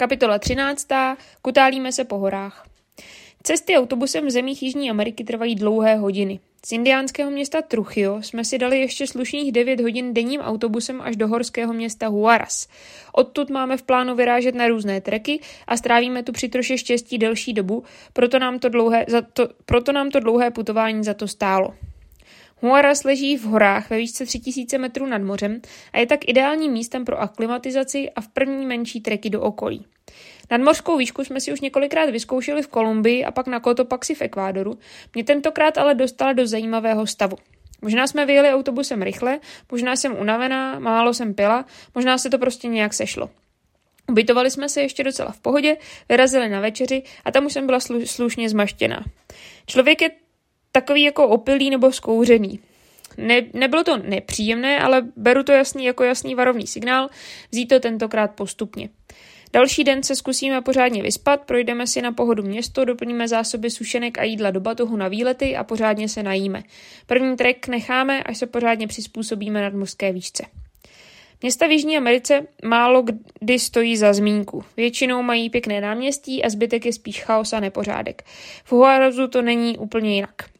Kapitola 13. Kutálíme se po horách. Cesty autobusem v zemích Jižní Ameriky trvají dlouhé hodiny. Z indiánského města Truchio jsme si dali ještě slušných 9 hodin denním autobusem až do horského města Huaras. Odtud máme v plánu vyrážet na různé treky a strávíme tu při troše štěstí delší dobu, proto nám to dlouhé, za to, proto nám to dlouhé putování za to stálo. Huaras leží v horách ve výšce 3000 metrů nad mořem a je tak ideálním místem pro aklimatizaci a v první menší treky do okolí. Nadmořskou výšku jsme si už několikrát vyzkoušeli v Kolumbii a pak na Cotopaxi v Ekvádoru. Mě tentokrát ale dostala do zajímavého stavu. Možná jsme vyjeli autobusem rychle, možná jsem unavená, málo jsem pila, možná se to prostě nějak sešlo. Ubytovali jsme se ještě docela v pohodě, vyrazili na večeři a tam už jsem byla slu- slušně zmaštěná. Člověk je takový jako opilý nebo zkouřený. Ne, nebylo to nepříjemné, ale beru to jasný jako jasný varovný signál, vzít to tentokrát postupně. Další den se zkusíme pořádně vyspat, projdeme si na pohodu město, doplníme zásoby sušenek a jídla do batohu na výlety a pořádně se najíme. První trek necháme, až se pořádně přizpůsobíme nadmořské výšce. Města v Jižní Americe málo kdy stojí za zmínku. Většinou mají pěkné náměstí a zbytek je spíš chaos a nepořádek. V Huarazu to není úplně jinak.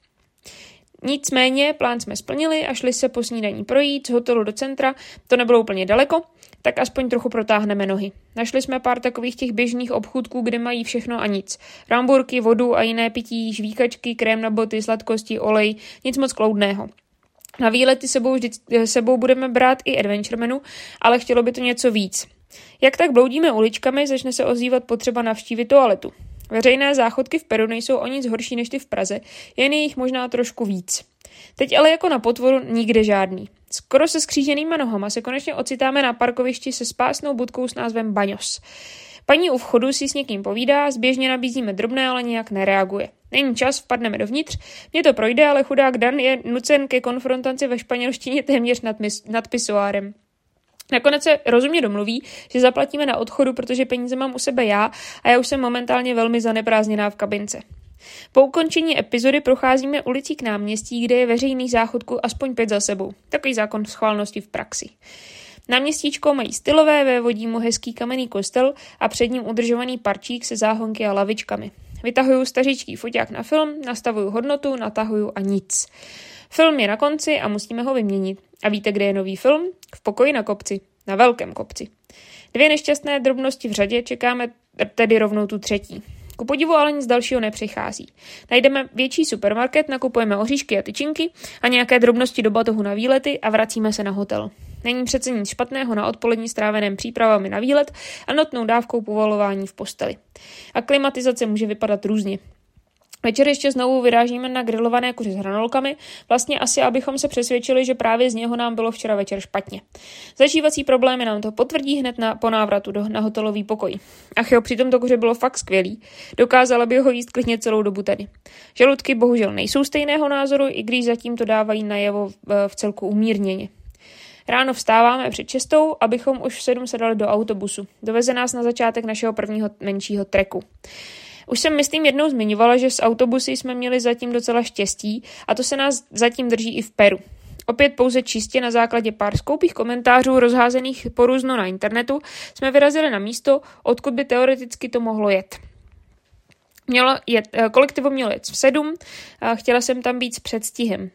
Nicméně plán jsme splnili a šli se po snídaní projít z hotelu do centra. To nebylo úplně daleko, tak aspoň trochu protáhneme nohy. Našli jsme pár takových těch běžných obchůdků, kde mají všechno a nic. Ramburky, vodu a jiné pití, žvíkačky, krém na boty, sladkosti, olej, nic moc kloudného. Na výlety sebou, vždy, sebou budeme brát i adventure menu, ale chtělo by to něco víc. Jak tak bloudíme uličkami, začne se ozývat potřeba navštívit toaletu. Veřejné záchodky v Peru nejsou o nic horší než ty v Praze, jen je jich možná trošku víc. Teď ale jako na potvoru nikde žádný. Skoro se skříženýma nohama se konečně ocitáme na parkovišti se spásnou budkou s názvem Baňos. Paní u vchodu si s někým povídá, zběžně nabízíme drobné, ale nějak nereaguje. Není čas, vpadneme dovnitř. Mně to projde, ale chudák Dan je nucen ke konfrontaci ve španělštině téměř nad, mis- nad pisoárem. Nakonec se rozumně domluví, že zaplatíme na odchodu, protože peníze mám u sebe já a já už jsem momentálně velmi zaneprázdněná v kabince. Po ukončení epizody procházíme ulicí k náměstí, kde je veřejných záchodků aspoň pět za sebou. Takový zákon schválnosti v praxi. Náměstíčko mají stylové, vévodí mu hezký kamenný kostel a před ním udržovaný parčík se záhonky a lavičkami. Vytahuju stařičký foťák na film, nastavuju hodnotu, natahuju a nic. Film je na konci a musíme ho vyměnit. A víte, kde je nový film? V pokoji na kopci. Na velkém kopci. Dvě nešťastné drobnosti v řadě čekáme tedy rovnou tu třetí. Ku podivu ale nic dalšího nepřichází. Najdeme větší supermarket, nakupujeme oříšky a tyčinky a nějaké drobnosti do batohu na výlety a vracíme se na hotel. Není přece nic špatného na odpolední stráveném přípravami na výlet a notnou dávkou povolování v posteli. A klimatizace může vypadat různě. Večer ještě znovu vyrážíme na grilované kuře s hranolkami, vlastně asi abychom se přesvědčili, že právě z něho nám bylo včera večer špatně. Zažívací problémy nám to potvrdí hned na, po návratu do, na hotelový pokoj. Ach jo, přitom to kuře bylo fakt skvělý. Dokázala by ho jíst klidně celou dobu tady. Žaludky bohužel nejsou stejného názoru, i když zatím to dávají najevo v, v celku umírněně. Ráno vstáváme před čestou, abychom už v sedm se dali do autobusu. Doveze nás na začátek našeho prvního menšího treku. Už jsem, myslím, jednou zmiňovala, že s autobusy jsme měli zatím docela štěstí a to se nás zatím drží i v Peru. Opět pouze čistě na základě pár skoupých komentářů rozházených porůzno na internetu jsme vyrazili na místo, odkud by teoreticky to mohlo jet. Mělo jet, eh, kolektivo mělo jet v sedm, chtěla jsem tam být s předstihem.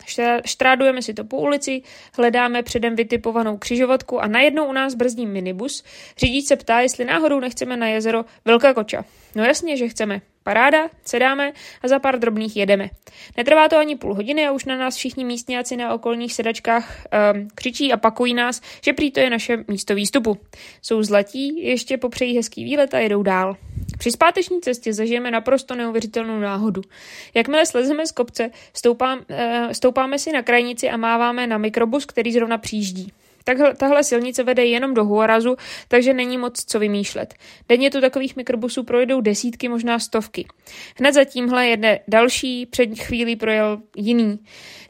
Štrádujeme si to po ulici, hledáme předem vytipovanou křižovatku a najednou u nás brzdí minibus. Řidič se ptá, jestli náhodou nechceme na jezero Velká Koča. No jasně, že chceme. Paráda, sedáme a za pár drobných jedeme. Netrvá to ani půl hodiny a už na nás všichni místňáci na okolních sedačkách um, křičí a pakují nás, že prý to je naše místo výstupu. Jsou zlatí, ještě popřejí hezký výlet a jedou dál. Při zpáteční cestě zažijeme naprosto neuvěřitelnou náhodu. Jakmile slezeme z kopce, stoupám, uh, stoupáme si na krajnici a máváme na mikrobus, který zrovna přijíždí. Takhle, tahle silnice vede jenom do Huarazu, takže není moc co vymýšlet. Denně tu takových mikrobusů projedou desítky, možná stovky. Hned za tímhle jedne další, před chvílí projel jiný.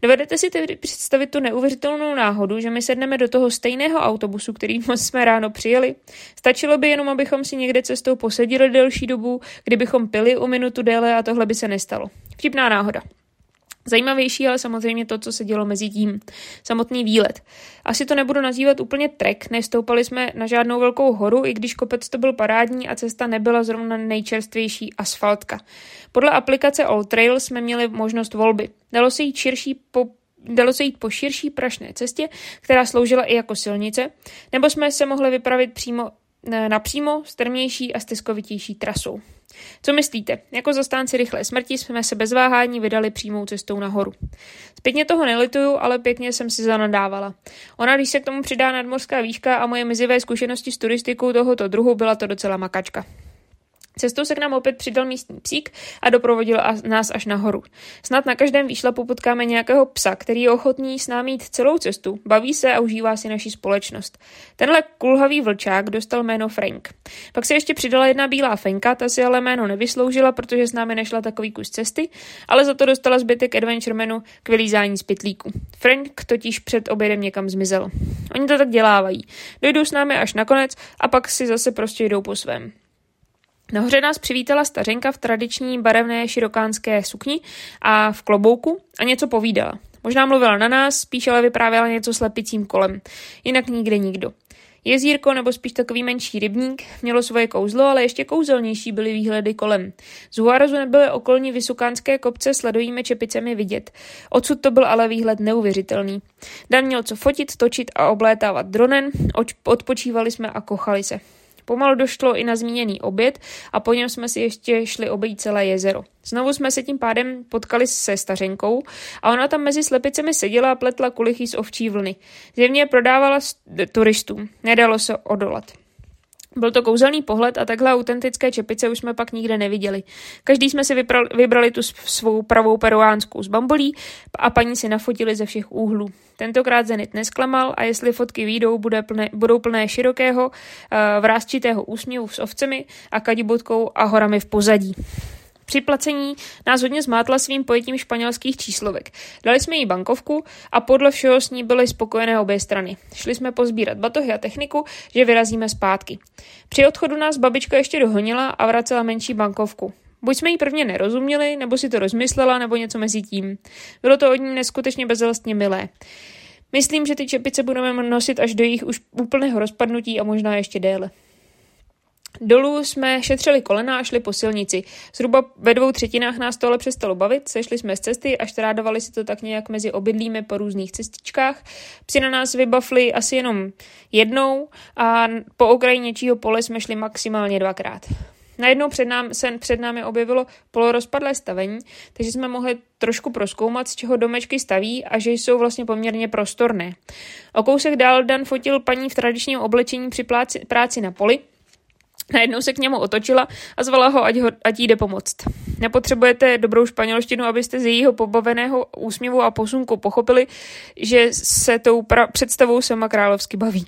Dovedete si tedy představit tu neuvěřitelnou náhodu, že my sedneme do toho stejného autobusu, který jsme ráno přijeli? Stačilo by jenom, abychom si někde cestou posedili delší dobu, kdybychom pili o minutu déle a tohle by se nestalo. Vtipná náhoda. Zajímavější ale samozřejmě to, co se dělo mezi tím. Samotný výlet. Asi to nebudu nazývat úplně trek, nestoupali jsme na žádnou velkou horu, i když kopec to byl parádní a cesta nebyla zrovna nejčerstvější asfaltka. Podle aplikace All Trail jsme měli možnost volby. Dalo se jít širší po Dalo se jít po širší prašné cestě, která sloužila i jako silnice, nebo jsme se mohli vypravit přímo napřímo strmější a stezkovitější trasou. Co myslíte? Jako zastánci rychlé smrti jsme se bez váhání vydali přímou cestou nahoru. Zpětně toho nelituju, ale pěkně jsem si zanadávala. Ona, když se k tomu přidá nadmorská výška a moje mizivé zkušenosti s turistikou tohoto druhu, byla to docela makačka. Cestou se k nám opět přidal místní psík a doprovodil nás až nahoru. Snad na každém výšlapu potkáme nějakého psa, který je ochotný s námi jít celou cestu, baví se a užívá si naši společnost. Tenhle kulhavý vlčák dostal jméno Frank. Pak se ještě přidala jedna bílá fenka, ta si ale jméno nevysloužila, protože s námi nešla takový kus cesty, ale za to dostala zbytek adventuremenu k vylízání z pytlíku. Frank totiž před obědem někam zmizel. Oni to tak dělávají. Dojdou s námi až nakonec a pak si zase prostě jdou po svém. Nahoře nás přivítala stařenka v tradiční barevné širokánské sukni a v klobouku a něco povídala. Možná mluvila na nás, spíš ale vyprávěla něco slepicím kolem. Jinak nikde nikdo. Jezírko, nebo spíš takový menší rybník, mělo svoje kouzlo, ale ještě kouzelnější byly výhledy kolem. Z Huarazu nebyly okolní vysokánské kopce s ledovými čepicemi vidět. Odsud to byl ale výhled neuvěřitelný. Dan měl co fotit, točit a oblétávat dronen, odpočívali jsme a kochali se. Pomalu došlo i na zmíněný oběd a po něm jsme si ještě šli obejít celé jezero. Znovu jsme se tím pádem potkali se stařenkou a ona tam mezi slepicemi seděla a pletla kulichy z ovčí vlny. Zjevně prodávala turistům. Nedalo se odolat. Byl to kouzelný pohled a takhle autentické čepice už jsme pak nikde neviděli. Každý jsme si vybrali, vybrali tu svou pravou peruánskou z bambolí a paní si nafotili ze všech úhlů. Tentokrát Zenit nesklamal a jestli fotky výjdou, bude plné, budou plné širokého, uh, vrázčitého úsměvu s ovcemi a kadibotkou a horami v pozadí. Při placení nás hodně zmátla svým pojetím španělských číslovek. Dali jsme jí bankovku a podle všeho s ní byly spokojené obě strany. Šli jsme pozbírat batohy a techniku, že vyrazíme zpátky. Při odchodu nás babička ještě dohonila a vracela menší bankovku. Buď jsme jí prvně nerozuměli, nebo si to rozmyslela, nebo něco mezi tím. Bylo to od ní neskutečně bezzelstně milé. Myslím, že ty čepice budeme nosit až do jejich už úplného rozpadnutí a možná ještě déle. Dolů jsme šetřili kolena a šli po silnici. Zhruba ve dvou třetinách nás to ale přestalo bavit, sešli jsme z cesty a štrádovali si to tak nějak mezi obydlími po různých cestičkách. Psi na nás vybafli asi jenom jednou a po okraji něčího pole jsme šli maximálně dvakrát. Najednou před, nám, se před námi objevilo polorozpadlé stavení, takže jsme mohli trošku proskoumat, z čeho domečky staví a že jsou vlastně poměrně prostorné. O kousek dál Dan fotil paní v tradičním oblečení při práci na poli, Najednou se k němu otočila a zvala ho, ať, ho, ať jde pomoct. Nepotřebujete dobrou španělštinu, abyste z jejího pobaveného úsměvu a posunku pochopili, že se tou pra- představou sama královsky baví.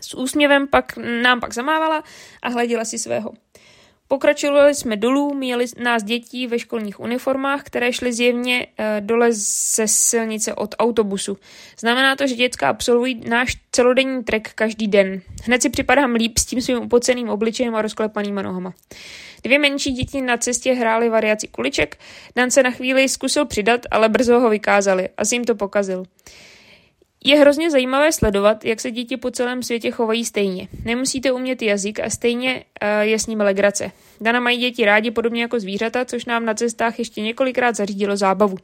S úsměvem pak nám pak zamávala a hleděla si svého. Pokračovali jsme dolů, měli nás dětí ve školních uniformách, které šly zjevně e, dole ze silnice od autobusu. Znamená to, že děcka absolvují náš celodenní trek každý den. Hned si připadám líp s tím svým upoceným obličejem a rozklepanýma nohama. Dvě menší děti na cestě hrály variaci kuliček, Dan se na chvíli zkusil přidat, ale brzo ho vykázali. Asi jim to pokazil. Je hrozně zajímavé sledovat, jak se děti po celém světě chovají stejně. Nemusíte umět jazyk a stejně uh, je s ním legrace. Dana mají děti rádi podobně jako zvířata, což nám na cestách ještě několikrát zařídilo zábavu.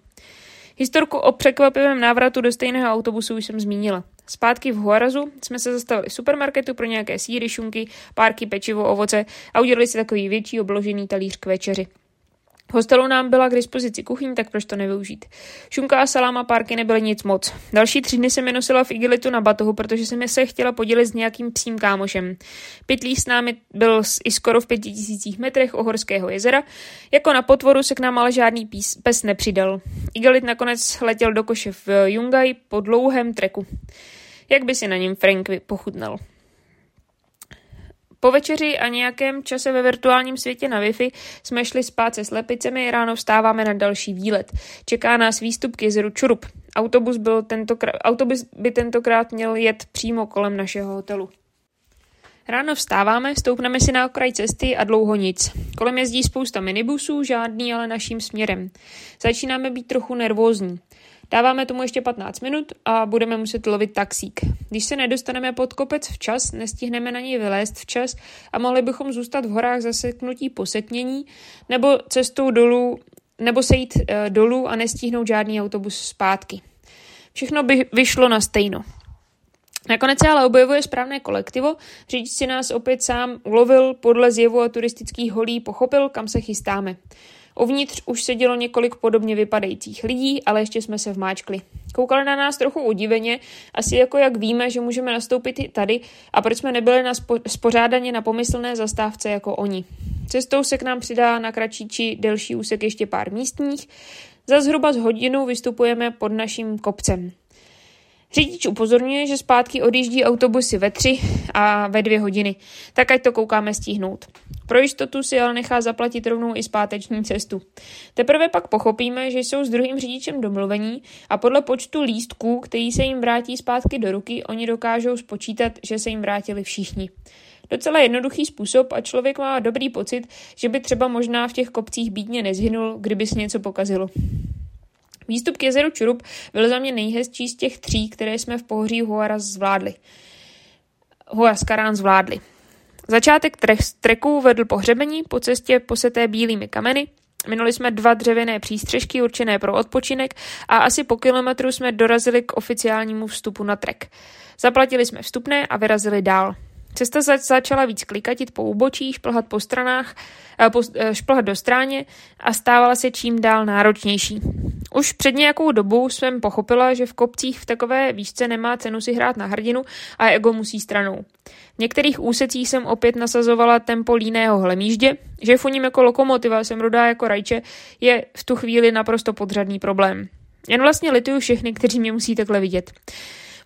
Historku o překvapivém návratu do stejného autobusu už jsem zmínila. Zpátky v Huarazu jsme se zastavili v supermarketu pro nějaké síry, šunky, párky, pečivo, ovoce a udělali si takový větší obložený talíř k večeři. V hostelu nám byla k dispozici kuchyň, tak proč to nevyužít? Šunka a saláma párky nebyly nic moc. Další tři dny jsem je nosila v igelitu na batohu, protože jsem se chtěla podělit s nějakým psím kámošem. Pytlí s námi byl i skoro v pěti tisících metrech Ohorského jezera. Jako na potvoru se k nám ale žádný pís, pes nepřidal. Igelit nakonec letěl do koše v Jungaj po dlouhém treku. Jak by si na něm Frank pochutnal? Po večeři a nějakém čase ve virtuálním světě na Wi-Fi jsme šli spát se slepicemi, ráno vstáváme na další výlet. Čeká nás výstup k jezeru Čurup. Autobus, byl tentokrát, autobus by tentokrát měl jet přímo kolem našeho hotelu. Ráno vstáváme, stoupneme si na okraj cesty a dlouho nic. Kolem jezdí spousta minibusů, žádný ale naším směrem. Začínáme být trochu nervózní. Dáváme tomu ještě 15 minut a budeme muset lovit taxík. Když se nedostaneme pod kopec včas, nestihneme na něj vylézt včas a mohli bychom zůstat v horách zaseknutí posetnění nebo cestou dolů, nebo se jít e, dolů a nestihnout žádný autobus zpátky. Všechno by vyšlo na stejno. Nakonec se ale objevuje správné kolektivo, řidič si nás opět sám ulovil, podle zjevu a turistických holí pochopil, kam se chystáme. Uvnitř už sedělo několik podobně vypadajících lidí, ale ještě jsme se vmáčkli. Koukali na nás trochu udiveně, asi jako jak víme, že můžeme nastoupit i tady a proč jsme nebyli na spo- spořádaně na pomyslné zastávce jako oni. Cestou se k nám přidá na kratší či delší úsek ještě pár místních. Za zhruba z hodinu vystupujeme pod naším kopcem. Řidič upozorňuje, že zpátky odjíždí autobusy ve tři a ve dvě hodiny, tak ať to koukáme stihnout. Pro jistotu si ale nechá zaplatit rovnou i zpáteční cestu. Teprve pak pochopíme, že jsou s druhým řidičem domluvení a podle počtu lístků, který se jim vrátí zpátky do ruky, oni dokážou spočítat, že se jim vrátili všichni. Docela jednoduchý způsob a člověk má dobrý pocit, že by třeba možná v těch kopcích bídně nezhynul, kdyby se něco pokazilo. Výstup k jezeru Čurup byl za mě nejhezčí z těch tří, které jsme v pohoří Huara zvládli. Huaskarán zvládli. Začátek treku vedl po hřebení, po cestě poseté bílými kameny, Minuli jsme dva dřevěné přístřežky určené pro odpočinek a asi po kilometru jsme dorazili k oficiálnímu vstupu na trek. Zaplatili jsme vstupné a vyrazili dál. Cesta začala víc klikatit po úbočí, šplhat po stranách, eh, po, eh, šplhat do stráně a stávala se čím dál náročnější. Už před nějakou dobu jsem pochopila, že v kopcích v takové výšce nemá cenu si hrát na hrdinu a ego musí stranou. V některých úsecích jsem opět nasazovala tempo líného hlemíždě, že funím jako lokomotiva, jsem rudá jako rajče, je v tu chvíli naprosto podřadný problém. Jen vlastně lituju všechny, kteří mě musí takhle vidět.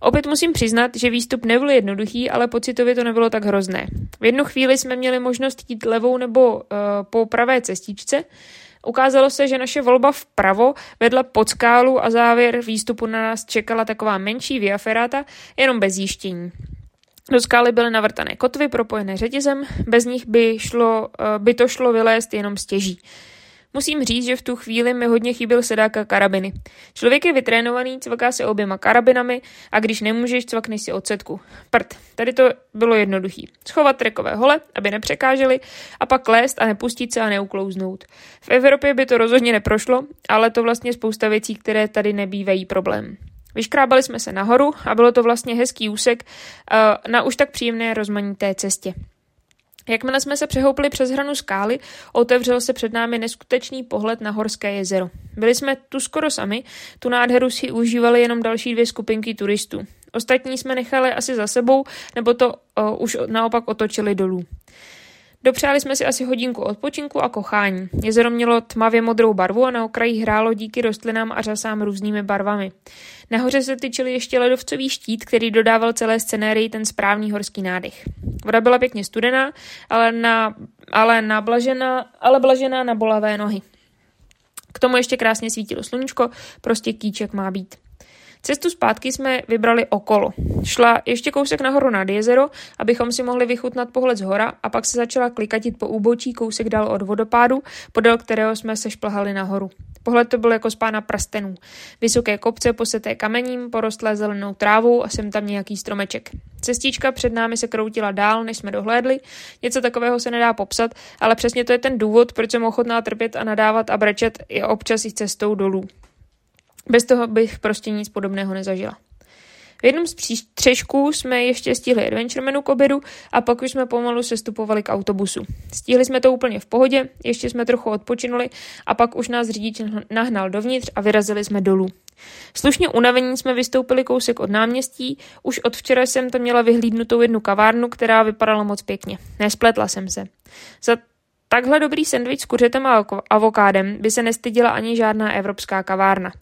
Opět musím přiznat, že výstup nebyl jednoduchý, ale pocitově to nebylo tak hrozné. V jednu chvíli jsme měli možnost jít levou nebo uh, po pravé cestičce. Ukázalo se, že naše volba vpravo vedla pod skálu a závěr výstupu na nás čekala taková menší via ferrata, jenom bez jištění. Do skály byly navrtané kotvy propojené řetězem, bez nich by, šlo, uh, by to šlo vylézt jenom stěží. Musím říct, že v tu chvíli mi hodně chyběl sedáka karabiny. Člověk je vytrénovaný, cvaká se oběma karabinami a když nemůžeš, cvakneš si odsetku. Prd. Tady to bylo jednoduchý. Schovat trekové hole, aby nepřekážely, a pak lézt a nepustit se a neuklouznout. V Evropě by to rozhodně neprošlo, ale to vlastně spousta věcí, které tady nebývají problém. Vyškrábali jsme se nahoru a bylo to vlastně hezký úsek uh, na už tak příjemné rozmanité cestě. Jakmile jsme se přehoupili přes hranu skály, otevřel se před námi neskutečný pohled na horské jezero. Byli jsme tu skoro sami, tu nádheru si užívali jenom další dvě skupinky turistů. Ostatní jsme nechali asi za sebou, nebo to o, už naopak otočili dolů. Dopřáli jsme si asi hodinku odpočinku a kochání. Jezero mělo tmavě modrou barvu a na okraji hrálo díky rostlinám a řasám různými barvami. Nahoře se tyčil ještě ledovcový štít, který dodával celé scenérii ten správný horský nádech. Voda byla pěkně studená, ale, na, ale, nablažená, ale blažená na bolavé nohy. K tomu ještě krásně svítilo sluníčko, prostě kýček má být. Cestu zpátky jsme vybrali okolo. Šla ještě kousek nahoru nad jezero, abychom si mohli vychutnat pohled z hora a pak se začala klikatit po úbočí kousek dál od vodopádu, podél kterého jsme se šplhali nahoru. Pohled to byl jako z pána prstenů. Vysoké kopce poseté kamením, porostlé zelenou trávou a sem tam nějaký stromeček. Cestička před námi se kroutila dál, než jsme dohlédli. Něco takového se nedá popsat, ale přesně to je ten důvod, proč jsem ochotná trpět a nadávat a brečet i občas i cestou dolů. Bez toho bych prostě nic podobného nezažila. V jednom z přístřežků jsme ještě stihli Adventuremanu k obědu a pak už jsme pomalu sestupovali k autobusu. Stihli jsme to úplně v pohodě, ještě jsme trochu odpočinuli a pak už nás řidič nahnal dovnitř a vyrazili jsme dolů. Slušně unavení jsme vystoupili kousek od náměstí, už od včera jsem tam měla vyhlídnutou jednu kavárnu, která vypadala moc pěkně. Nespletla jsem se. Za takhle dobrý sendvič s kuřetem a avokádem by se nestyděla ani žádná evropská kavárna.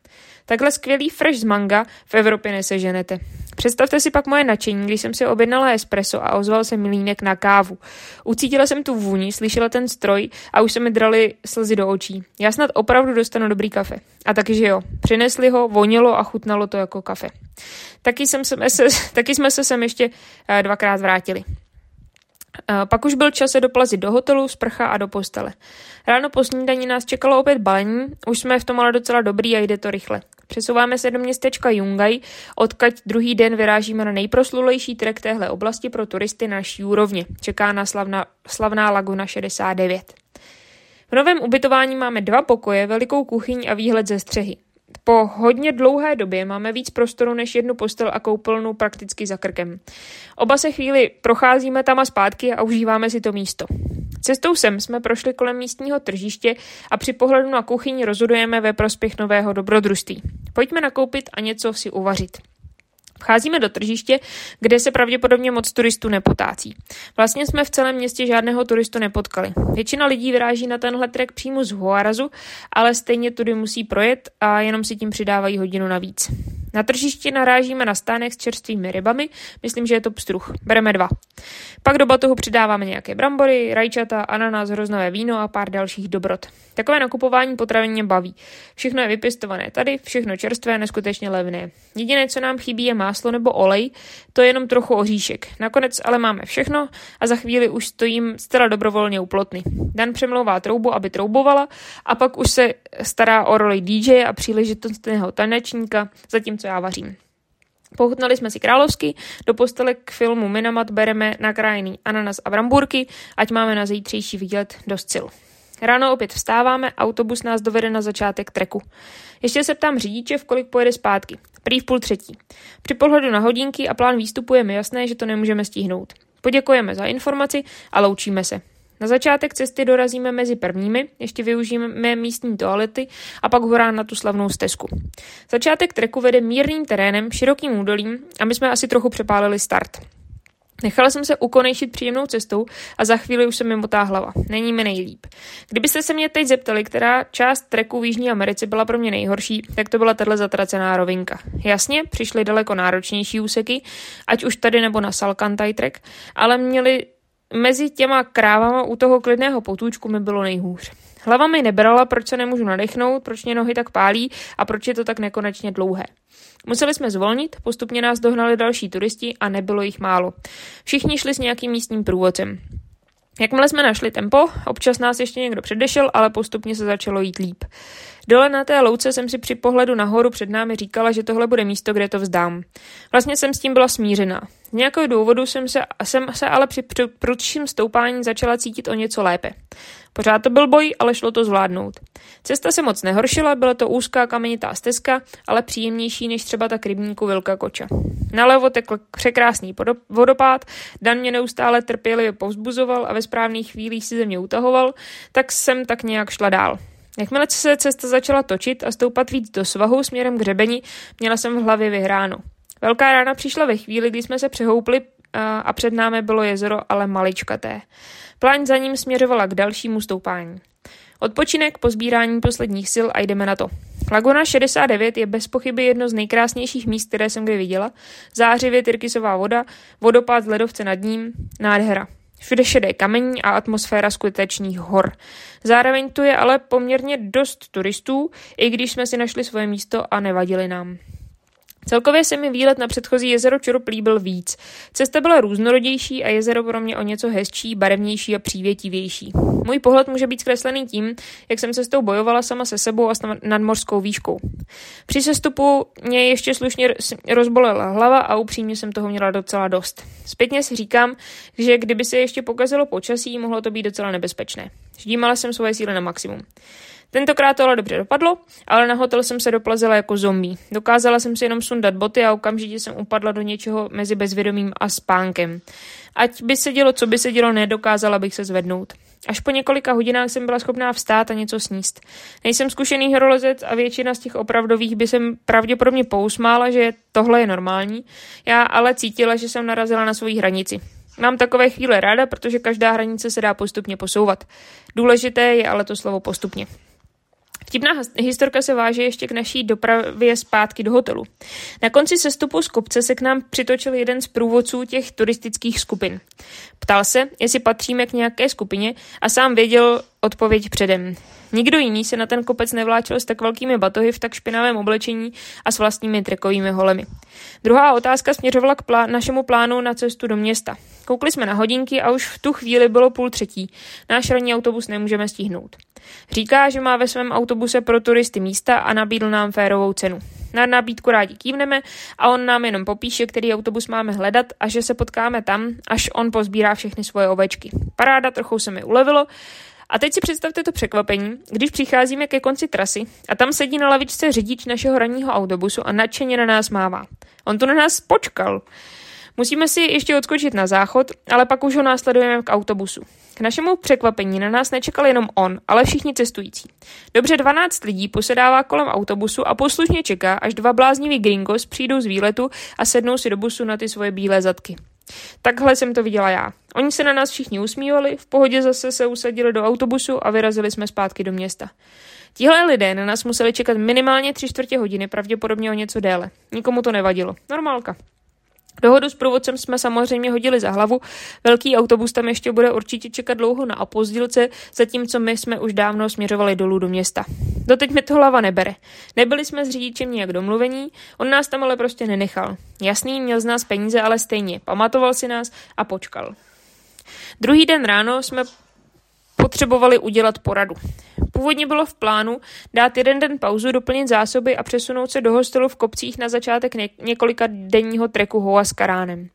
Takhle skvělý fresh z manga v Evropě neseženete. Představte si pak moje nadšení, když jsem si objednala espresso a ozval se milínek na kávu. Ucítila jsem tu vůni, slyšela ten stroj a už se mi drali slzy do očí. Já snad opravdu dostanu dobrý kafe. A taky, že jo. Přinesli ho, vonilo a chutnalo to jako kafe. Taky, jsem se, taky jsme se sem ještě eh, dvakrát vrátili. Pak už byl čas se doplazit do hotelu, sprcha a do postele. Ráno po snídaní nás čekalo opět balení, už jsme v tom ale docela dobrý a jde to rychle. Přesouváme se do městečka Jungaj, odkaď druhý den vyrážíme na nejproslulejší trek téhle oblasti pro turisty na naší úrovni. Čeká na slavna, slavná Laguna 69. V novém ubytování máme dva pokoje, velikou kuchyň a výhled ze střehy. Po hodně dlouhé době máme víc prostoru než jednu postel a koupelnu prakticky za krkem. Oba se chvíli procházíme tam a zpátky a užíváme si to místo. Cestou sem jsme prošli kolem místního tržiště a při pohledu na kuchyni rozhodujeme ve prospěch nového dobrodružství. Pojďme nakoupit a něco si uvařit. Vcházíme do tržiště, kde se pravděpodobně moc turistů nepotácí. Vlastně jsme v celém městě žádného turistu nepotkali. Většina lidí vyráží na tenhle trek přímo z Huarazu, ale stejně tudy musí projet a jenom si tím přidávají hodinu navíc. Na tržišti narážíme na stánek s čerstvými rybami, myslím, že je to pstruh. Bereme dva. Pak do batohu přidáváme nějaké brambory, rajčata, ananas, hroznové víno a pár dalších dobrot. Takové nakupování potravin mě baví. Všechno je vypěstované tady, všechno čerstvé, neskutečně levné. Jediné, co nám chybí, je máslo nebo olej, to je jenom trochu oříšek. Nakonec ale máme všechno a za chvíli už stojím zcela dobrovolně u plotny. Dan přemlouvá troubu, aby troubovala a pak už se stará o roli DJ a příležitostného tanečníka, zatímco já vařím. Pochutnali jsme si královsky, do postele k filmu Minamat bereme nakrájený ananas a brambůrky, ať máme na zítřejší vidět dost sil. Ráno opět vstáváme, autobus nás dovede na začátek treku. Ještě se ptám řidiče, v kolik pojede zpátky. Prý v půl třetí. Při pohledu na hodinky a plán výstupu je mi jasné, že to nemůžeme stihnout. Poděkujeme za informaci a loučíme se. Na začátek cesty dorazíme mezi prvními, ještě využijeme místní toalety a pak horá na tu slavnou stezku. Začátek treku vede mírným terénem, širokým údolím a my jsme asi trochu přepálili start. Nechala jsem se ukonejšit příjemnou cestou a za chvíli už se mi motá hlava. Není mi nejlíp. Kdybyste se mě teď zeptali, která část treku v Jižní Americe byla pro mě nejhorší, tak to byla tahle zatracená rovinka. Jasně, přišly daleko náročnější úseky, ať už tady nebo na Salkantaj trek, ale měli mezi těma krávama u toho klidného potůčku mi bylo nejhůř. Hlava mi nebrala, proč se nemůžu nadechnout, proč mě nohy tak pálí a proč je to tak nekonečně dlouhé. Museli jsme zvolnit, postupně nás dohnali další turisti a nebylo jich málo. Všichni šli s nějakým místním průvodcem. Jakmile jsme našli tempo, občas nás ještě někdo předešel, ale postupně se začalo jít líp. Dole na té louce jsem si při pohledu nahoru před námi říkala, že tohle bude místo, kde to vzdám. Vlastně jsem s tím byla smířená. Z nějakého důvodu jsem se, jsem se ale při prudším stoupání začala cítit o něco lépe. Pořád to byl boj, ale šlo to zvládnout. Cesta se moc nehoršila, byla to úzká kamenitá stezka, ale příjemnější než třeba ta rybníku Vilka Koča. Nalevo tekl překrásný vodopád, Dan mě neustále trpělivě povzbuzoval a ve správných chvílích si ze mě utahoval, tak jsem tak nějak šla dál. Jakmile se cesta začala točit a stoupat víc do svahu směrem k hřebeni, měla jsem v hlavě vyhráno. Velká rána přišla ve chvíli, kdy jsme se přehoupli a před námi bylo jezero, ale maličkaté. Pláň za ním směřovala k dalšímu stoupání. Odpočinek po sbírání posledních sil a jdeme na to. Laguna 69 je bez pochyby jedno z nejkrásnějších míst, které jsem kdy viděla. Zářivě tyrkysová voda, vodopád z ledovce nad ním, nádhera. Všude šedé kamení a atmosféra skutečných hor. Zároveň tu je ale poměrně dost turistů, i když jsme si našli svoje místo a nevadili nám. Celkově se mi výlet na předchozí jezero Čurup líbil víc. Cesta byla různorodější a jezero pro mě o něco hezčí, barevnější a přívětivější. Můj pohled může být zkreslený tím, jak jsem se s tou bojovala sama se sebou a s nadmorskou výškou. Při sestupu mě ještě slušně rozbolela hlava a upřímně jsem toho měla docela dost. Zpětně si říkám, že kdyby se ještě pokazilo počasí, mohlo to být docela nebezpečné. Ždímala jsem svoje síly na maximum. Tentokrát to ale dobře dopadlo, ale na hotel jsem se doplazila jako zombie. Dokázala jsem si jenom sundat boty a okamžitě jsem upadla do něčeho mezi bezvědomím a spánkem. Ať by se dělo, co by se dělo, nedokázala bych se zvednout. Až po několika hodinách jsem byla schopná vstát a něco sníst. Nejsem zkušený horolezec a většina z těch opravdových by jsem pravděpodobně pousmála, že tohle je normální. Já ale cítila, že jsem narazila na svoji hranici. Mám takové chvíle ráda, protože každá hranice se dá postupně posouvat. Důležité je ale to slovo postupně. Vtipná historka se váže ještě k naší dopravě zpátky do hotelu. Na konci sestupu z kopce se k nám přitočil jeden z průvodců těch turistických skupin. Ptal se, jestli patříme k nějaké skupině a sám věděl odpověď předem. Nikdo jiný se na ten kopec nevláčel s tak velkými batohy v tak špinavém oblečení a s vlastními trekovými holemi. Druhá otázka směřovala k plá- našemu plánu na cestu do města. Koukli jsme na hodinky a už v tu chvíli bylo půl třetí. Náš ranní autobus nemůžeme stihnout. Říká, že má ve svém autobuse pro turisty místa a nabídl nám férovou cenu. Na nabídku rádi kývneme a on nám jenom popíše, který autobus máme hledat a že se potkáme tam, až on pozbírá všechny svoje ovečky. Paráda, trochu se mi ulevilo, a teď si představte to překvapení, když přicházíme ke konci trasy a tam sedí na lavičce řidič našeho ranního autobusu a nadšeně na nás mává. On to na nás počkal. Musíme si ještě odskočit na záchod, ale pak už ho následujeme k autobusu. K našemu překvapení na nás nečekal jenom on, ale všichni cestující. Dobře 12 lidí posedává kolem autobusu a poslušně čeká, až dva blázniví gringos přijdou z výletu a sednou si do busu na ty svoje bílé zadky. Takhle jsem to viděla já. Oni se na nás všichni usmívali, v pohodě zase se usadili do autobusu a vyrazili jsme zpátky do města. Tihle lidé na nás museli čekat minimálně tři čtvrtě hodiny, pravděpodobně o něco déle. Nikomu to nevadilo. Normálka. Dohodu s průvodcem jsme samozřejmě hodili za hlavu. Velký autobus tam ještě bude určitě čekat dlouho na opozdilce, zatímco my jsme už dávno směřovali dolů do města. Doteď mi to hlava nebere. Nebyli jsme s řidičem nějak domluvení, on nás tam ale prostě nenechal. Jasný, měl z nás peníze, ale stejně. Pamatoval si nás a počkal. Druhý den ráno jsme potřebovali udělat poradu. Původně bylo v plánu dát jeden den pauzu, doplnit zásoby a přesunout se do hostelu v kopcích na začátek ně- několika denního treku Hoa s Karánem.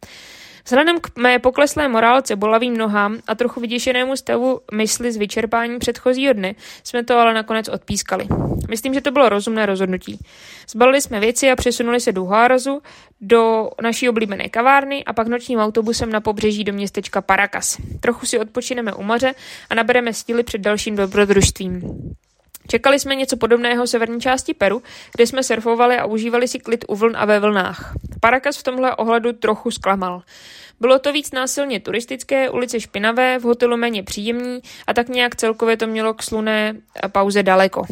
Vzhledem k mé pokleslé morálce, bolavým nohám a trochu vyděšenému stavu mysli z vyčerpání předchozího dne jsme to ale nakonec odpískali. Myslím, že to bylo rozumné rozhodnutí. Zbalili jsme věci a přesunuli se do Hárazu, do naší oblíbené kavárny a pak nočním autobusem na pobřeží do městečka Paracas. Trochu si odpočineme u moře a nabereme síly před dalším dobrodružstvím. Čekali jsme něco podobného v severní části Peru, kde jsme surfovali a užívali si klid u vln a ve vlnách. Paracas v tomhle ohledu trochu zklamal. Bylo to víc násilně turistické, ulice špinavé, v hotelu méně příjemní a tak nějak celkově to mělo k sluné pauze daleko.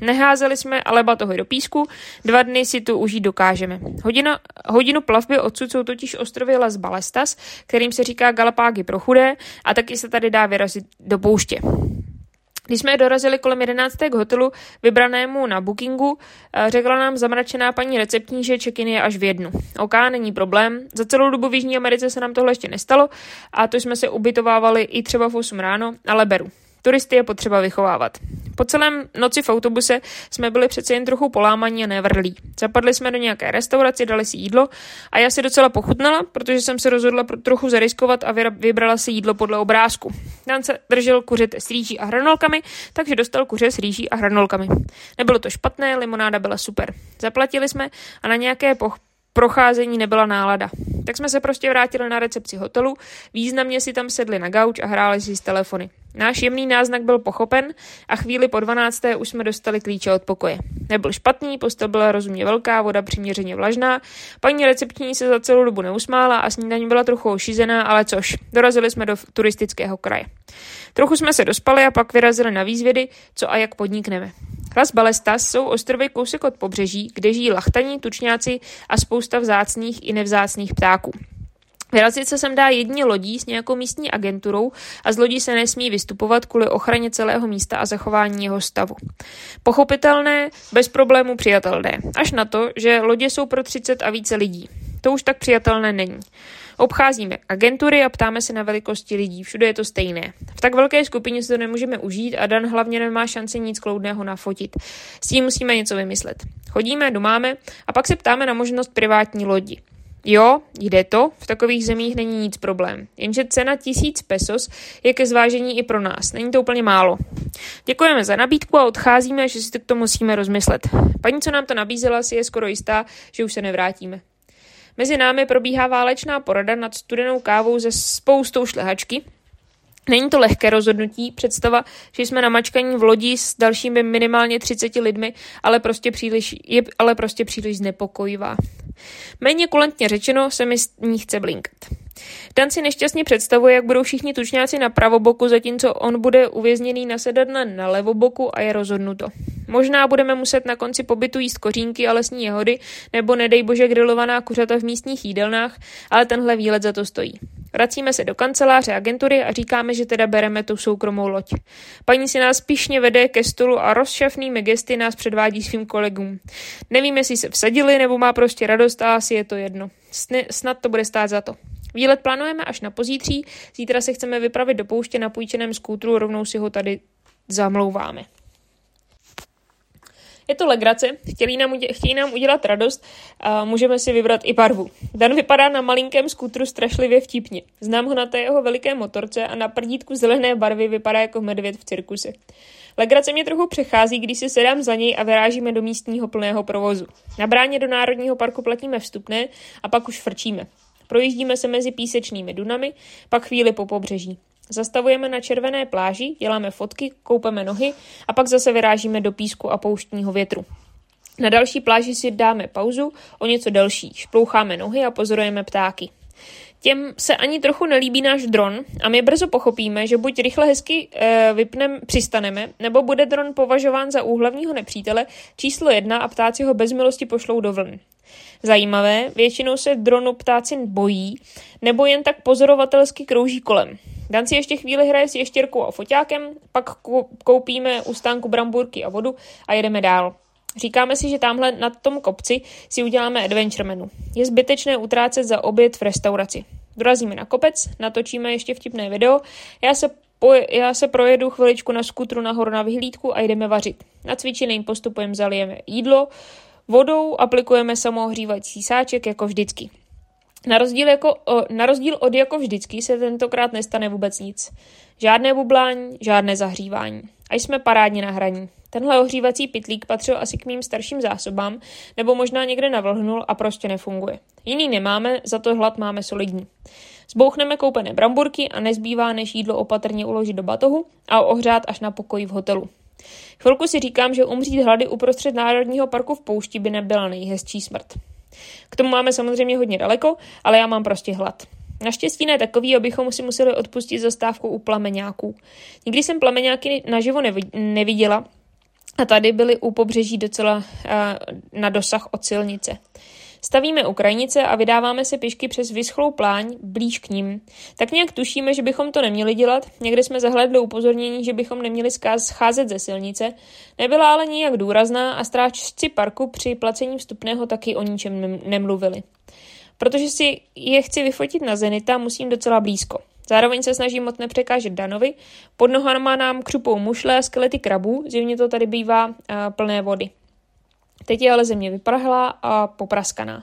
Neházeli jsme ale batohy do písku, dva dny si tu užít dokážeme. Hodina, hodinu plavby odsud jsou totiž ostrovy Las Balestas, kterým se říká Galapágy pro chudé a taky se tady dá vyrazit do pouště. Když jsme dorazili kolem 11. k hotelu vybranému na bookingu, eh, řekla nám zamračená paní receptní, že check-in je až v jednu. OK, není problém. Za celou dobu v Jižní Americe se nám tohle ještě nestalo a to jsme se ubytovávali i třeba v 8 ráno, ale beru. Turisty je potřeba vychovávat. Po celém noci v autobuse jsme byli přece jen trochu polámaní a nevrlí. Zapadli jsme do nějaké restaurace, dali si jídlo a já si docela pochutnala, protože jsem se rozhodla trochu zariskovat a vybrala si jídlo podle obrázku. Dan se držel kuřete s rýží a hranolkami, takže dostal kuře s rýží a hranolkami. Nebylo to špatné, limonáda byla super. Zaplatili jsme a na nějaké poch- procházení nebyla nálada. Tak jsme se prostě vrátili na recepci hotelu, významně si tam sedli na gauč a hráli si s telefony. Náš jemný náznak byl pochopen a chvíli po 12. už jsme dostali klíče od pokoje. Nebyl špatný, postel byla rozumně velká, voda přiměřeně vlažná, paní recepční se za celou dobu neusmála a snídaní byla trochu ošizená, ale což, dorazili jsme do turistického kraje. Trochu jsme se dospali a pak vyrazili na výzvědy, co a jak podnikneme. Las Balestas jsou ostrovy kousek od pobřeží, kde žijí lachtaní, tučňáci a spousta vzácných i nevzácných ptáků. Vyrazit se sem dá jedině lodí s nějakou místní agenturou a z lodí se nesmí vystupovat kvůli ochraně celého místa a zachování jeho stavu. Pochopitelné, bez problému přijatelné, až na to, že lodě jsou pro 30 a více lidí. To už tak přijatelné není. Obcházíme agentury a ptáme se na velikosti lidí. Všude je to stejné. V tak velké skupině se to nemůžeme užít a Dan hlavně nemá šanci nic kloudného nafotit. S tím musíme něco vymyslet. Chodíme, domáme a pak se ptáme na možnost privátní lodi. Jo, jde to, v takových zemích není nic problém. Jenže cena tisíc pesos je ke zvážení i pro nás. Není to úplně málo. Děkujeme za nabídku a odcházíme, že si to musíme rozmyslet. Paní, co nám to nabízela, si je skoro jistá, že už se nevrátíme. Mezi námi probíhá válečná porada nad studenou kávou ze spoustou šlehačky. Není to lehké rozhodnutí, představa, že jsme namačkaní v lodi s dalšími minimálně 30 lidmi, ale prostě příliš, je ale prostě příliš znepokojivá. Méně kulantně řečeno se mi z ní chce blinkat. Dan si nešťastně představuje, jak budou všichni tučňáci na pravoboku, zatímco on bude uvězněný na sedadle na levoboku a je rozhodnuto. Možná budeme muset na konci pobytu jíst kořínky a lesní jehody, nebo nedej bože grilovaná kuřata v místních jídelnách, ale tenhle výlet za to stojí. Vracíme se do kanceláře agentury a říkáme, že teda bereme tu soukromou loď. Paní si nás pišně vede ke stolu a rozšafnými gesty nás předvádí svým kolegům. Nevím, jestli se vsadili, nebo má prostě radost a asi je to jedno. Sny, snad to bude stát za to. Výlet plánujeme až na pozítří, zítra se chceme vypravit do pouště na půjčeném skútru, rovnou si ho tady zamlouváme. Je to legrace, chtějí nám, udě- chtějí nám udělat radost a můžeme si vybrat i barvu. Dan vypadá na malinkém skútru strašlivě vtipně. Znám ho na té jeho veliké motorce a na prdítku zelené barvy vypadá jako medvěd v cirkuse. Legrace mě trochu přechází, když si sedám za něj a vyrážíme do místního plného provozu. Na bráně do Národního parku platíme vstupné a pak už frčíme. Projíždíme se mezi písečnými dunami, pak chvíli po pobřeží. Zastavujeme na červené pláži, děláme fotky, koupeme nohy a pak zase vyrážíme do písku a pouštního větru. Na další pláži si dáme pauzu, o něco delší, šploucháme nohy a pozorujeme ptáky. Těm se ani trochu nelíbí náš dron a my brzo pochopíme, že buď rychle hezky e, vypnem, přistaneme, nebo bude dron považován za úhlavního nepřítele číslo jedna a ptáci ho bez milosti pošlou do vln. Zajímavé, většinou se dronu ptáci bojí, nebo jen tak pozorovatelsky krouží kolem. Dan si ještě chvíli hraje s ještěrkou a foťákem, pak koupíme u stánku bramburky a vodu a jedeme dál. Říkáme si, že tamhle na tom kopci si uděláme adventure menu. Je zbytečné utrácet za oběd v restauraci. Dorazíme na kopec, natočíme ještě vtipné video, já se, poje, já se projedu chviličku na skutru nahoru na vyhlídku a jdeme vařit. Na cvičeným postupem zalijeme jídlo, vodou aplikujeme samohřívací sáček jako vždycky. Na rozdíl, jako, na rozdíl od jako vždycky se tentokrát nestane vůbec nic. Žádné bublání, žádné zahřívání. A jsme parádně na hraní. Tenhle ohřívací pitlík patřil asi k mým starším zásobám, nebo možná někde navlhnul a prostě nefunguje. Jiný nemáme, za to hlad máme solidní. Zbouchneme koupené bramburky a nezbývá, než jídlo opatrně uložit do batohu a ohřát až na pokoji v hotelu. Chvilku si říkám, že umřít hlady uprostřed Národního parku v poušti by nebyla nejhezčí smrt. K tomu máme samozřejmě hodně daleko, ale já mám prostě hlad. Naštěstí ne takový, abychom si museli odpustit zastávku u plameňáků. Nikdy jsem plameňáky naživo neviděla a tady byly u pobřeží docela uh, na dosah od silnice. Stavíme u krajnice a vydáváme se pěšky přes vyschlou pláň blíž k ním. Tak nějak tušíme, že bychom to neměli dělat, někde jsme zahledli upozornění, že bychom neměli scházet ze silnice, nebyla ale nijak důrazná a strážci parku při placení vstupného taky o ničem nemluvili. Protože si je chci vyfotit na Zenita, musím docela blízko. Zároveň se snažím moc nepřekážet Danovi. Pod nohama nám křupou mušle a skelety krabů, zjevně to tady bývá uh, plné vody. Teď je ale země vyprahlá a popraskaná.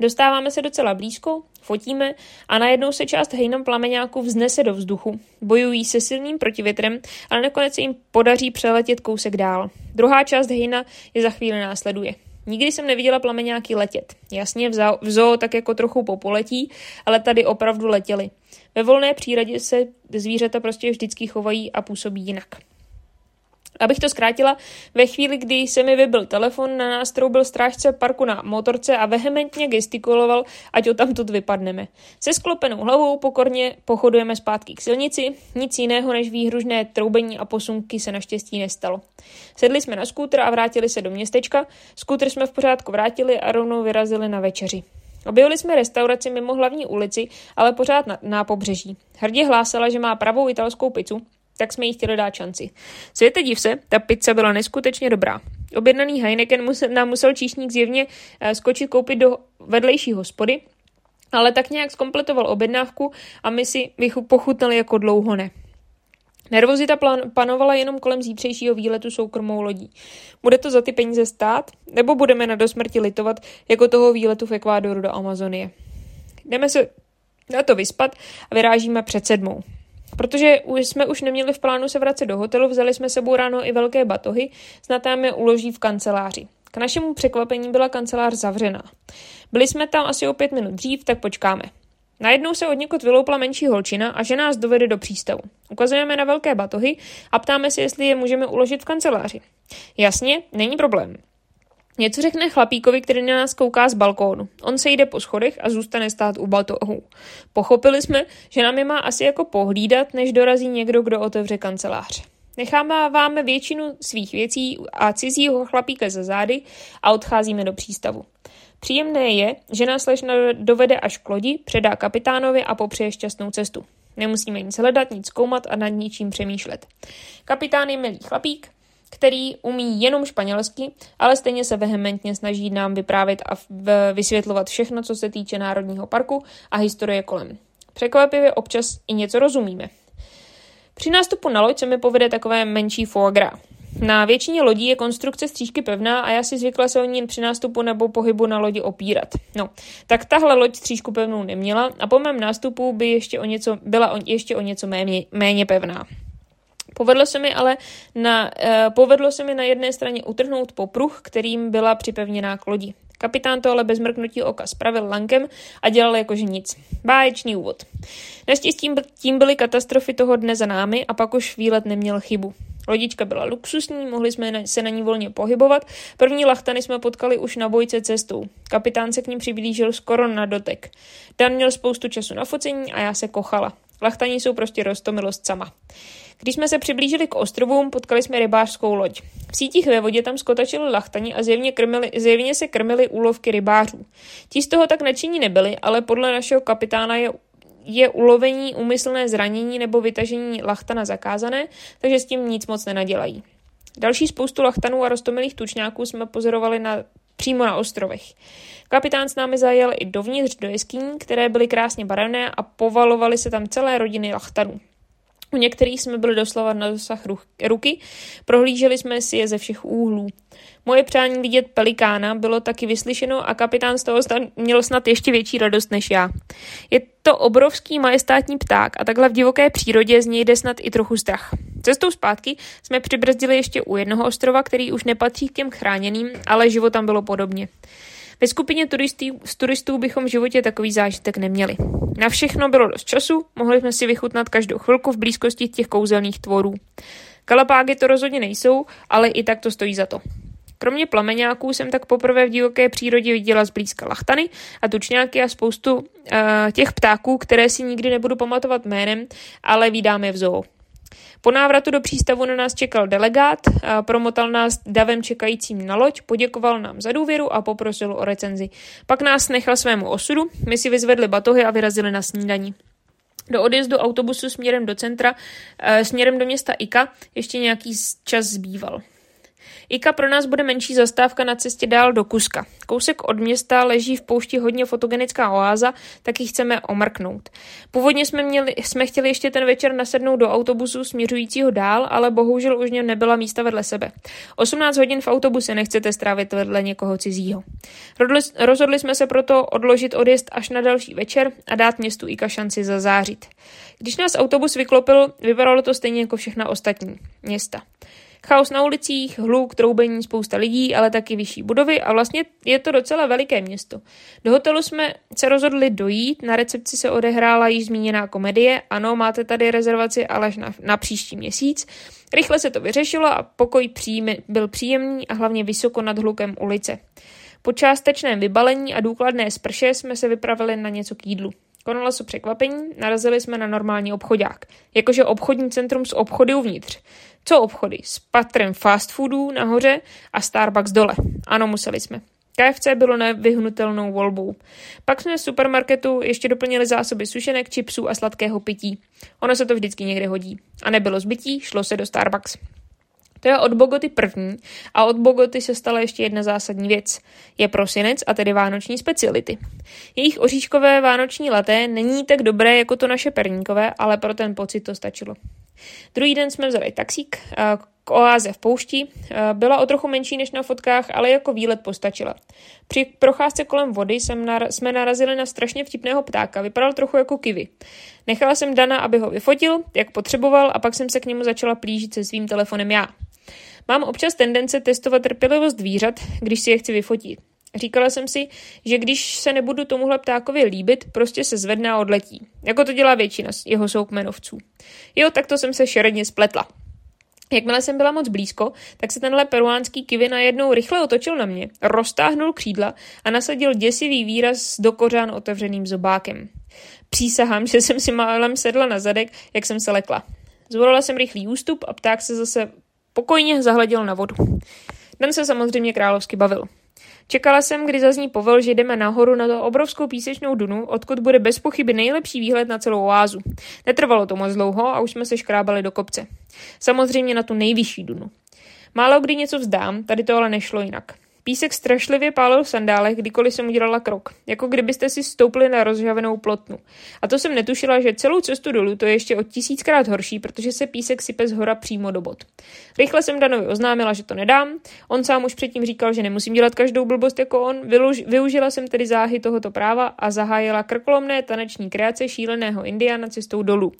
Dostáváme se docela blízko, fotíme a najednou se část hejnom plameňáku vznese do vzduchu. Bojují se silným protivětrem, ale nakonec se jim podaří přeletět kousek dál. Druhá část hejna je za chvíli následuje. Nikdy jsem neviděla plameňáky letět. Jasně, v zoo tak jako trochu popoletí, ale tady opravdu letěli. Ve volné přírodě se zvířata prostě vždycky chovají a působí jinak. Abych to zkrátila, ve chvíli, kdy se mi vybil telefon, na nás troubil strážce parku na motorce a vehementně gestikuloval, ať o tamtud vypadneme. Se sklopenou hlavou pokorně pochodujeme zpátky k silnici, nic jiného než výhružné troubení a posunky se naštěstí nestalo. Sedli jsme na skútr a vrátili se do městečka, skútr jsme v pořádku vrátili a rovnou vyrazili na večeři. Objevili jsme restauraci mimo hlavní ulici, ale pořád na, na pobřeží. Hrdě hlásala, že má pravou italskou pizzu, tak jsme jí chtěli dát šanci. Světe div se, ta pizza byla neskutečně dobrá. Objednaný Heineken musel, nám musel číšník zjevně uh, skočit koupit do vedlejší hospody, ale tak nějak zkompletoval objednávku a my si pochutnali jako dlouho ne. Nervozita plan- panovala jenom kolem zítřejšího výletu soukromou lodí. Bude to za ty peníze stát, nebo budeme na dosmrti litovat jako toho výletu v Ekvádoru do Amazonie? Jdeme se na to vyspat a vyrážíme před sedmou. Protože jsme už neměli v plánu se vracet do hotelu, vzali jsme sebou ráno i velké batohy, snad je uloží v kanceláři. K našemu překvapení byla kancelář zavřená. Byli jsme tam asi o pět minut dřív, tak počkáme. Najednou se od někud vyloupla menší holčina a že nás dovede do přístavu. Ukazujeme na velké batohy a ptáme se, jestli je můžeme uložit v kanceláři. Jasně, není problém. Něco řekne chlapíkovi, který na nás kouká z balkónu. On se jde po schodech a zůstane stát u batohu. Pochopili jsme, že nám je má asi jako pohlídat, než dorazí někdo, kdo otevře kancelář. Necháváme většinu svých věcí a cizího chlapíka za zády a odcházíme do přístavu. Příjemné je, že nás slečna dovede až k lodi, předá kapitánovi a popřeje šťastnou cestu. Nemusíme nic hledat, nic zkoumat a nad ničím přemýšlet. Kapitán je milý chlapík, který umí jenom španělsky, ale stejně se vehementně snaží nám vyprávět a vysvětlovat všechno, co se týče Národního parku a historie kolem. Překvapivě občas i něco rozumíme. Při nástupu na loď se mi povede takové menší foie gras. Na většině lodí je konstrukce střížky pevná a já si zvykla se o ní při nástupu nebo pohybu na lodi opírat. No, tak tahle loď střížku pevnou neměla a po mém nástupu by ještě o něco, byla o, ještě o něco méně, méně pevná. Povedlo se mi ale na, uh, povedlo se mi na jedné straně utrhnout popruh, kterým byla připevněná k lodi. Kapitán to ale bez mrknutí oka spravil lankem a dělal jakože nic. Báječný úvod. Naštěstí tím byly katastrofy toho dne za námi a pak už výlet neměl chybu. Lodička byla luxusní, mohli jsme se na ní volně pohybovat. První lachtany jsme potkali už na bojce cestou. Kapitán se k ním přiblížil skoro na dotek. Dan měl spoustu času na focení a já se kochala. Lachtaní jsou prostě rostomilost sama. Když jsme se přiblížili k ostrovům, potkali jsme rybářskou loď. V sítích ve vodě tam skotačili lachtani a zjevně, krmili, zjevně se krmili úlovky rybářů. Ti z toho tak nadšení nebyli, ale podle našeho kapitána je je ulovení, úmyslné zranění nebo vytažení lachtana zakázané, takže s tím nic moc nenadělají. Další spoustu lachtanů a rostomilých tučňáků jsme pozorovali na, přímo na ostrovech. Kapitán s námi zajel i dovnitř do jeskyní, které byly krásně barevné a povalovaly se tam celé rodiny lachtanů. U některých jsme byli doslova na dosah ruky, prohlíželi jsme si je ze všech úhlů. Moje přání vidět pelikána bylo taky vyslyšeno a kapitán z toho měl snad ještě větší radost než já. Je to obrovský majestátní pták a takhle v divoké přírodě z něj jde snad i trochu strach. Cestou zpátky jsme přibrzdili ještě u jednoho ostrova, který už nepatří k těm chráněným, ale život tam bylo podobně. Ve skupině turistů, z turistů bychom v životě takový zážitek neměli. Na všechno bylo dost času, mohli jsme si vychutnat každou chvilku v blízkosti těch kouzelných tvorů. Kalapágy to rozhodně nejsou, ale i tak to stojí za to. Kromě plameňáků jsem tak poprvé v divoké přírodě viděla zblízka lachtany a tučňáky a spoustu uh, těch ptáků, které si nikdy nebudu pamatovat jménem, ale vydáme v zoo. Po návratu do přístavu na nás čekal delegát, promotal nás davem čekajícím na loď, poděkoval nám za důvěru a poprosil o recenzi. Pak nás nechal svému osudu, my si vyzvedli batohy a vyrazili na snídaní. Do odjezdu autobusu směrem do centra, e, směrem do města Ika, ještě nějaký čas zbýval. Ika pro nás bude menší zastávka na cestě dál do Kuska. Kousek od města leží v poušti hodně fotogenická oáza, tak ji chceme omrknout. Původně jsme, měli, jsme chtěli ještě ten večer nasednout do autobusu směřujícího dál, ale bohužel už něm nebyla místa vedle sebe. 18 hodin v autobuse nechcete strávit vedle někoho cizího. Rozhodli jsme se proto odložit odjezd až na další večer a dát městu Ika šanci zazářit. Když nás autobus vyklopil, vypadalo to stejně jako všechna ostatní města. Chaos na ulicích, hluk, troubení, spousta lidí, ale taky vyšší budovy a vlastně je to docela veliké město. Do hotelu jsme se rozhodli dojít, na recepci se odehrála již zmíněná komedie, ano, máte tady rezervaci, ale na, na příští měsíc. Rychle se to vyřešilo a pokoj příjmy, byl příjemný a hlavně vysoko nad hlukem ulice. Po částečném vybalení a důkladné sprše jsme se vypravili na něco k jídlu. Konalo se překvapení, narazili jsme na normální obchodák. Jakože obchodní centrum s obchody uvnitř. Co obchody? S patrem fast foodů nahoře a Starbucks dole. Ano, museli jsme. KFC bylo nevyhnutelnou volbou. Pak jsme z supermarketu ještě doplnili zásoby sušenek, čipsů a sladkého pití. Ono se to vždycky někde hodí. A nebylo zbytí, šlo se do Starbucks. To je od Bogoty první a od Bogoty se stala ještě jedna zásadní věc. Je prosinec a tedy vánoční speciality. Jejich oříškové vánoční laté není tak dobré jako to naše perníkové, ale pro ten pocit to stačilo. Druhý den jsme vzali taxík k oáze v poušti. Byla o trochu menší než na fotkách, ale jako výlet postačila. Při procházce kolem vody jsme narazili na strašně vtipného ptáka. Vypadal trochu jako kivy. Nechala jsem Dana, aby ho vyfotil, jak potřeboval, a pak jsem se k němu začala plížit se svým telefonem já. Mám občas tendence testovat trpělivost zvířat, když si je chci vyfotit. Říkala jsem si, že když se nebudu tomuhle ptákovi líbit, prostě se zvedne a odletí. Jako to dělá většina jeho soukmenovců. Jo, tak to jsem se šeredně spletla. Jakmile jsem byla moc blízko, tak se tenhle peruánský kivy najednou rychle otočil na mě, roztáhnul křídla a nasadil děsivý výraz do kořán otevřeným zobákem. Přísahám, že jsem si málem sedla na zadek, jak jsem se lekla. Zvolila jsem rychlý ústup a pták se zase pokojně zahleděl na vodu. Den se samozřejmě královsky bavil. Čekala jsem, kdy zazní povel, že jdeme nahoru na to obrovskou písečnou dunu, odkud bude bez pochyby nejlepší výhled na celou oázu. Netrvalo to moc dlouho a už jsme se škrábali do kopce. Samozřejmě na tu nejvyšší dunu. Málo kdy něco vzdám, tady to ale nešlo jinak. Písek strašlivě pálil v sandálech, kdykoliv jsem udělala krok, jako kdybyste si stoupli na rozžavenou plotnu. A to jsem netušila, že celou cestu dolů to je ještě o tisíckrát horší, protože se písek sype z hora přímo do bod. Rychle jsem Danovi oznámila, že to nedám. On sám už předtím říkal, že nemusím dělat každou blbost jako on. Vyluž, využila jsem tedy záhy tohoto práva a zahájila krkolomné taneční kreace šíleného Indiana cestou dolů.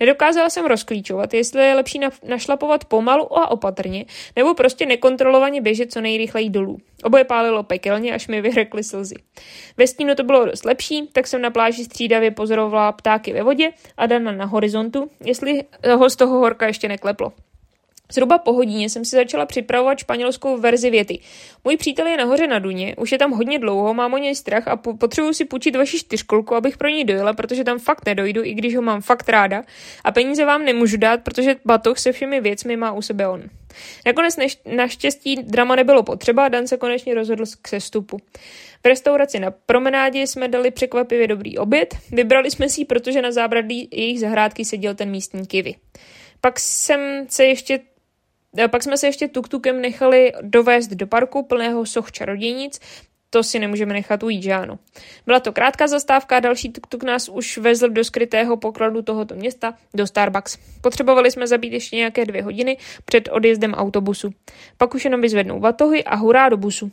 Nedokázala jsem rozklíčovat, jestli je lepší našlapovat pomalu a opatrně, nebo prostě nekontrolovaně běžet co nejrychleji dolů. Oboje pálilo pekelně, až mi vyhrekly slzy. Ve stínu to bylo dost lepší, tak jsem na pláži střídavě pozorovala ptáky ve vodě a Dana na horizontu, jestli ho z toho horka ještě nekleplo. Zhruba po hodině jsem si začala připravovat španělskou verzi věty. Můj přítel je nahoře na Duně, už je tam hodně dlouho, mám o něj strach a po- potřebuji si půjčit vaši čtyřkolku, abych pro něj dojela, protože tam fakt nedojdu, i když ho mám fakt ráda. A peníze vám nemůžu dát, protože batoh se všemi věcmi má u sebe on. Nakonec neš- naštěstí drama nebylo potřeba a Dan se konečně rozhodl k sestupu. V restauraci na promenádě jsme dali překvapivě dobrý oběd. Vybrali jsme si protože na zábradlí jejich zahrádky seděl ten místní kivy. Pak jsem se ještě pak jsme se ještě tuktukem nechali dovést do parku plného soch čarodějnic, to si nemůžeme nechat ujít, že. Byla to krátká zastávka další tuk-tuk nás už vezl do skrytého pokladu tohoto města, do Starbucks. Potřebovali jsme zabít ještě nějaké dvě hodiny před odjezdem autobusu. Pak už jenom vyzvednou vatohy a hurá do busu.